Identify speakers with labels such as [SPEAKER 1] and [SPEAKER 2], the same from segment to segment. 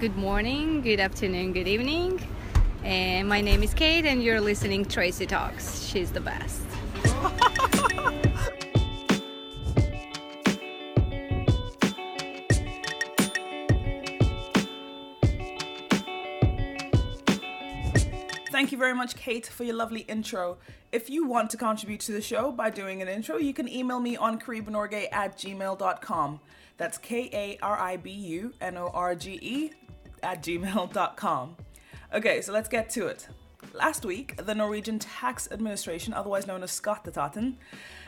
[SPEAKER 1] good morning, good afternoon, good evening. And my name is Kate, and you're listening Tracy Talks. She's the best.
[SPEAKER 2] You very much, Kate, for your lovely intro. If you want to contribute to the show by doing an intro, you can email me on karibunorge at gmail.com. That's K A R I B U N O R G E at gmail.com. Okay, so let's get to it. Last week, the Norwegian Tax Administration, otherwise known as Skatteetaten,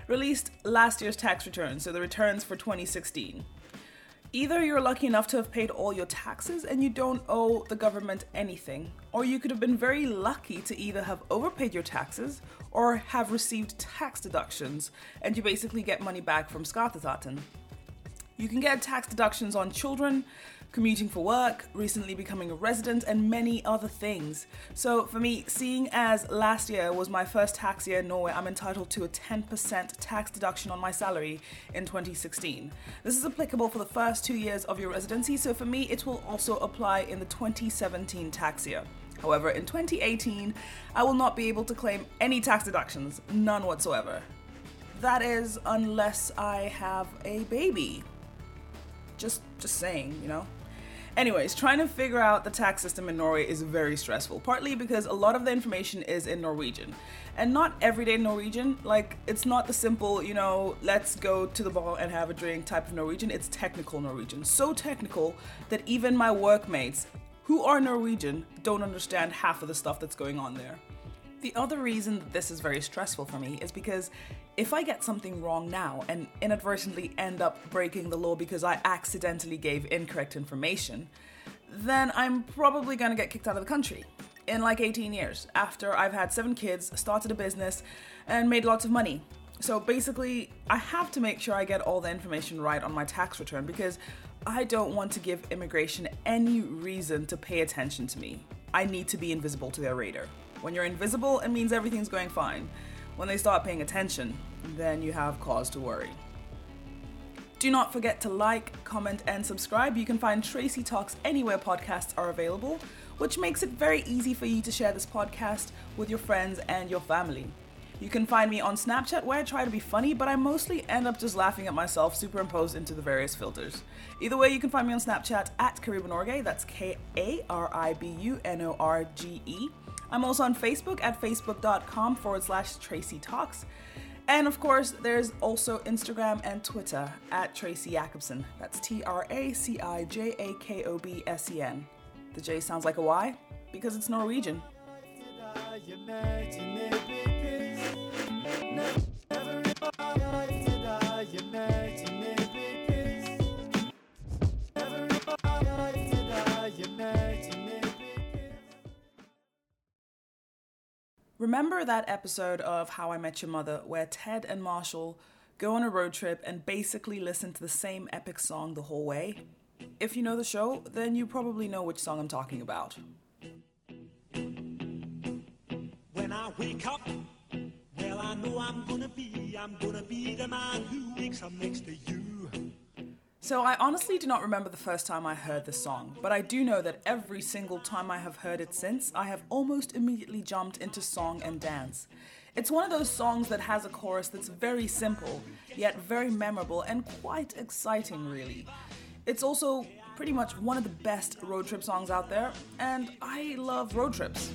[SPEAKER 2] released last year's tax returns, so the returns for 2016. Either you're lucky enough to have paid all your taxes and you don't owe the government anything, or you could have been very lucky to either have overpaid your taxes or have received tax deductions and you basically get money back from Skatteetaten. You can get tax deductions on children, commuting for work, recently becoming a resident, and many other things. So, for me, seeing as last year was my first tax year in Norway, I'm entitled to a 10% tax deduction on my salary in 2016. This is applicable for the first two years of your residency, so for me, it will also apply in the 2017 tax year. However, in 2018, I will not be able to claim any tax deductions, none whatsoever. That is, unless I have a baby. Just, just saying, you know. Anyways, trying to figure out the tax system in Norway is very stressful, partly because a lot of the information is in Norwegian. And not everyday Norwegian, like, it's not the simple, you know, let's go to the bar and have a drink type of Norwegian, it's technical Norwegian. So technical that even my workmates, who are Norwegian, don't understand half of the stuff that's going on there. The other reason that this is very stressful for me is because if I get something wrong now and inadvertently end up breaking the law because I accidentally gave incorrect information, then I'm probably gonna get kicked out of the country in like 18 years after I've had seven kids, started a business, and made lots of money. So basically, I have to make sure I get all the information right on my tax return because I don't want to give immigration any reason to pay attention to me. I need to be invisible to their radar. When you're invisible, it means everything's going fine. When they start paying attention, then you have cause to worry. Do not forget to like, comment, and subscribe. You can find Tracy Talks anywhere podcasts are available, which makes it very easy for you to share this podcast with your friends and your family. You can find me on Snapchat where I try to be funny, but I mostly end up just laughing at myself superimposed into the various filters. Either way, you can find me on Snapchat at Karibunorge, that's K A R I B U N O R G E. I'm also on Facebook at facebook.com forward slash Tracy Talks. And of course, there's also Instagram and Twitter at Traci Jakobsen. That's T R A C I J A K O B S E N. The J sounds like a Y because it's Norwegian. Remember that episode of How I Met Your Mother where Ted and Marshall go on a road trip and basically listen to the same epic song the whole way? If you know the show, then you probably know which song I'm talking about.
[SPEAKER 3] When I wake up, well, I know I'm gonna be, I'm gonna be the man who wakes up next to you.
[SPEAKER 2] So I honestly do not remember the first time I heard the song, but I do know that every single time I have heard it since, I have almost immediately jumped into song and dance. It's one of those songs that has a chorus that's very simple, yet very memorable and quite exciting, really. It's also pretty much one of the best road trip songs out there, and I love road trips.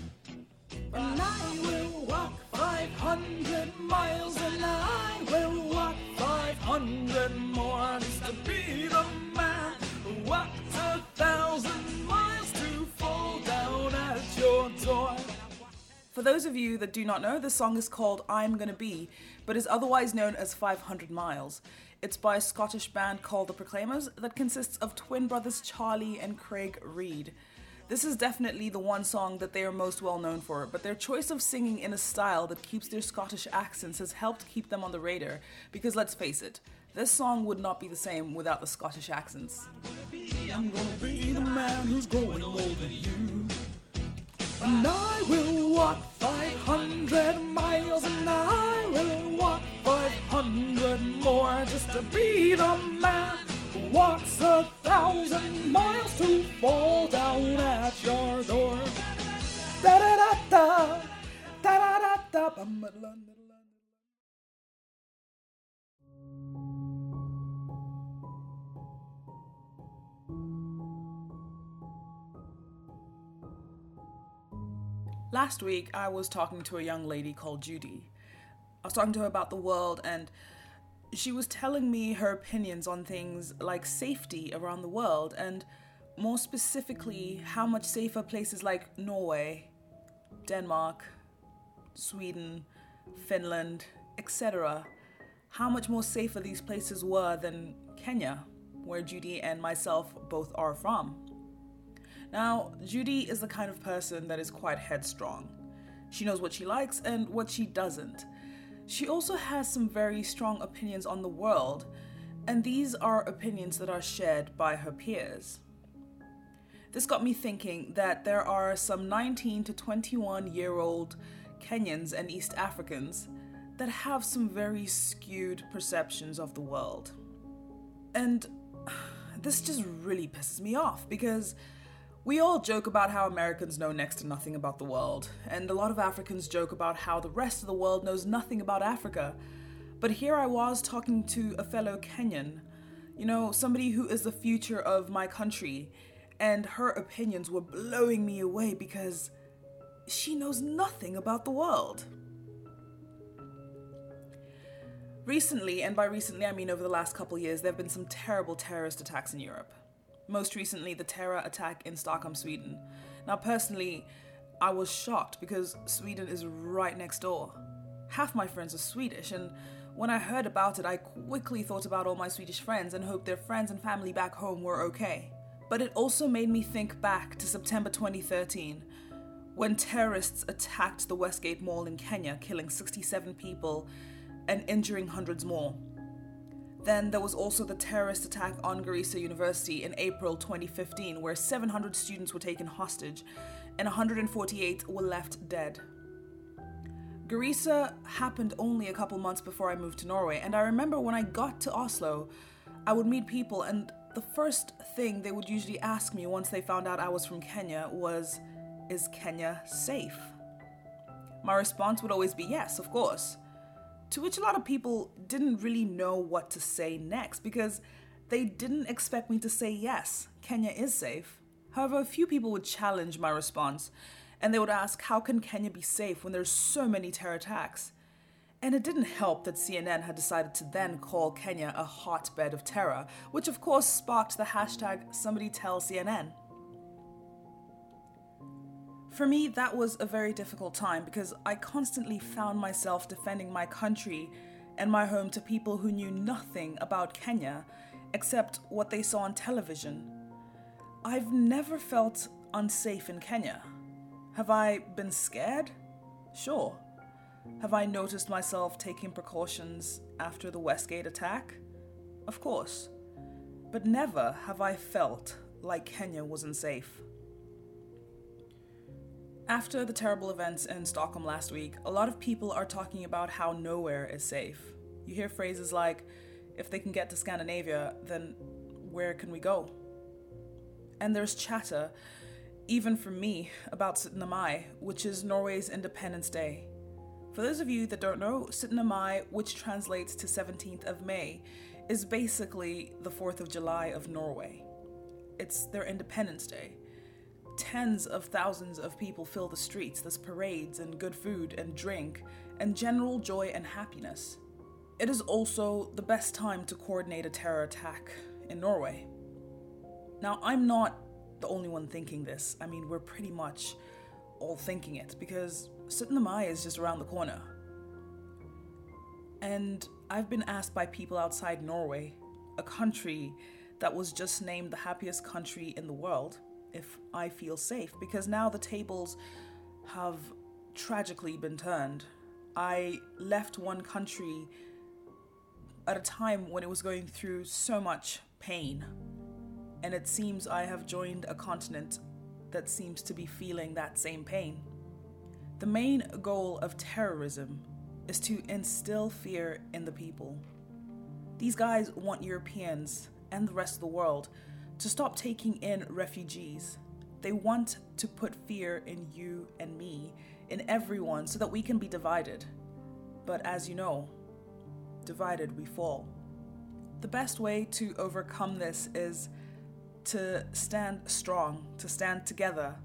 [SPEAKER 2] And I will walk 500 miles For those of you that do not know, the song is called I'm Gonna Be, but is otherwise known as 500 Miles. It's by a Scottish band called The Proclaimers that consists of twin brothers Charlie and Craig Reid. This is definitely the one song that they are most well known for, but their choice of singing in a style that keeps their Scottish accents has helped keep them on the radar. Because let's face it, this song would not be the same without the Scottish accents. I'm gonna be the man who's growing older than you. And I will walk 500 miles and I will walk 500 more just to be the man who walks a thousand miles to fall down at your door. Da da da da, da da da da. Last week, I was talking to a young lady called Judy. I was talking to her about the world, and she was telling me her opinions on things like safety around the world, and more specifically, how much safer places like Norway, Denmark, Sweden, Finland, etc., how much more safer these places were than Kenya, where Judy and myself both are from. Now, Judy is the kind of person that is quite headstrong. She knows what she likes and what she doesn't. She also has some very strong opinions on the world, and these are opinions that are shared by her peers. This got me thinking that there are some 19 to 21 year old Kenyans and East Africans that have some very skewed perceptions of the world. And this just really pisses me off because we all joke about how Americans know next to nothing about the world, and a lot of Africans joke about how the rest of the world knows nothing about Africa. But here I was talking to a fellow Kenyan, you know, somebody who is the future of my country, and her opinions were blowing me away because she knows nothing about the world. Recently, and by recently I mean over the last couple years, there have been some terrible terrorist attacks in Europe most recently the terror attack in Stockholm, Sweden. Now, personally, I was shocked because Sweden is right next door. Half my friends are Swedish, and when I heard about it, I quickly thought about all my Swedish friends and hoped their friends and family back home were okay. But it also made me think back to September 2013, when terrorists attacked the Westgate Mall in Kenya, killing 67 people and injuring hundreds more. Then there was also the terrorist attack on Garissa University in April 2015, where 700 students were taken hostage and 148 were left dead. Garissa happened only a couple months before I moved to Norway, and I remember when I got to Oslo, I would meet people, and the first thing they would usually ask me once they found out I was from Kenya was, Is Kenya safe? My response would always be yes, of course to which a lot of people didn't really know what to say next because they didn't expect me to say yes, Kenya is safe. However, a few people would challenge my response and they would ask, How can Kenya be safe when there's so many terror attacks? And it didn't help that CNN had decided to then call Kenya a hotbed of terror, which of course sparked the hashtag somebody tell CNN. For me, that was a very difficult time because I constantly found myself defending my country and my home to people who knew nothing about Kenya except what they saw on television. I've never felt unsafe in Kenya. Have I been scared? Sure. Have I noticed myself taking precautions after the Westgate attack? Of course. But never have I felt like Kenya wasn't safe. After the terrible events in Stockholm last week, a lot of people are talking about how nowhere is safe. You hear phrases like, if they can get to Scandinavia, then where can we go? And there's chatter, even from me, about 17. Mai, which is Norway's Independence Day. For those of you that don't know, 17. Mai, which translates to 17th of May, is basically the 4th of July of Norway. It's their Independence Day. Tens of thousands of people fill the streets. There's parades and good food and drink and general joy and happiness. It is also the best time to coordinate a terror attack in Norway. Now, I'm not the only one thinking this. I mean, we're pretty much all thinking it because 17. Mai is just around the corner. And I've been asked by people outside Norway, a country that was just named the happiest country in the world, if I feel safe because now the tables have tragically been turned. I left one country at a time when it was going through so much pain, and it seems I have joined a continent that seems to be feeling that same pain. The main goal of terrorism is to instill fear in the people. These guys want Europeans and the rest of the world to stop taking in refugees. They want to put fear in you and me, in everyone, so that we can be divided. But as you know, divided we fall. The best way to overcome this is to stand strong, to stand together,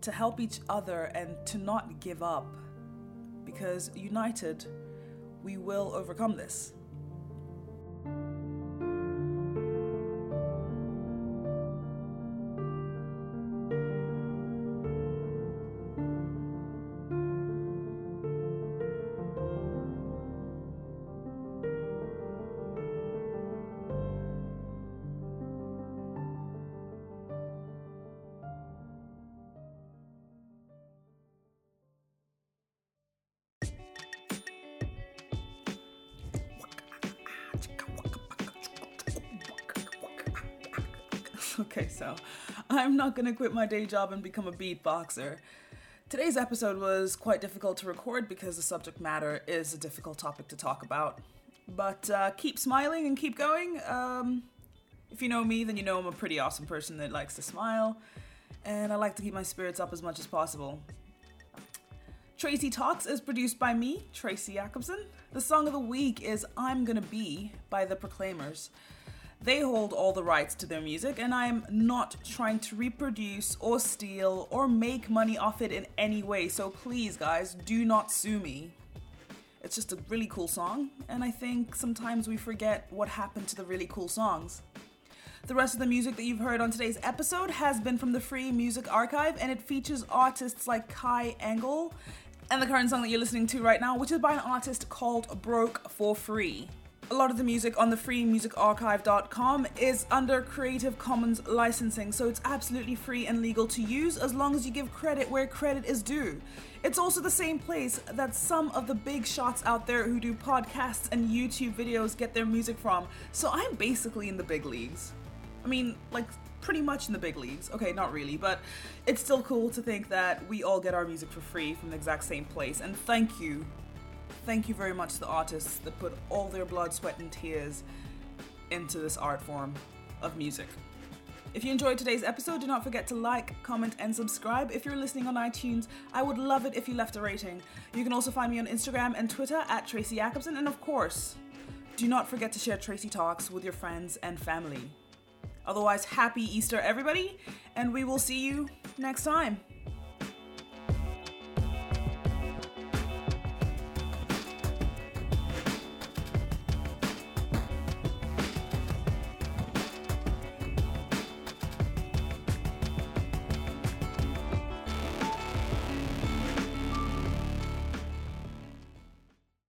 [SPEAKER 2] to help each other, and to not give up. Because united, we will overcome this. Okay, so I'm not gonna quit my day job and become a beatboxer. Today's episode was quite difficult to record because the subject matter is a difficult topic to talk about. But uh, keep smiling and keep going. Um, if you know me, then you know I'm a pretty awesome person that likes to smile, and I like to keep my spirits up as much as possible. Tracy Talks is produced by me, Traci Jakobsen. The song of the week is I'm Gonna Be by The Proclaimers. They hold all the rights to their music, and I am not trying to reproduce or steal or make money off it in any way. So please, guys, do not sue me. It's just a really cool song, and I think sometimes we forget what happened to the really cool songs. The rest of the music that you've heard on today's episode has been from the Free Music Archive, and it features artists like Kai Engel and the current song that you're listening to right now, which is by an artist called Broke for Free. A lot of the music on the freemusicarchive.com is under Creative Commons licensing, so it's absolutely free and legal to use as long as you give credit where credit is due. It's also the same place that some of the big shots out there who do podcasts and YouTube videos get their music from, so I'm basically in the big leagues. I mean, like, pretty much in the big leagues. Okay, not really, but it's still cool to think that we all get our music for free from the exact same place, and thank you thank you very much to the artists that put all their blood, sweat, and tears into this art form of music. If you enjoyed today's episode, do not forget to like, comment, and subscribe. If you're listening on iTunes, I would love it if you left a rating. You can also find me on Instagram and Twitter at Traci Jakobsen, and of course, do not forget to share Tracy Talks with your friends and family. Otherwise, happy Easter, everybody, and we will see you next time.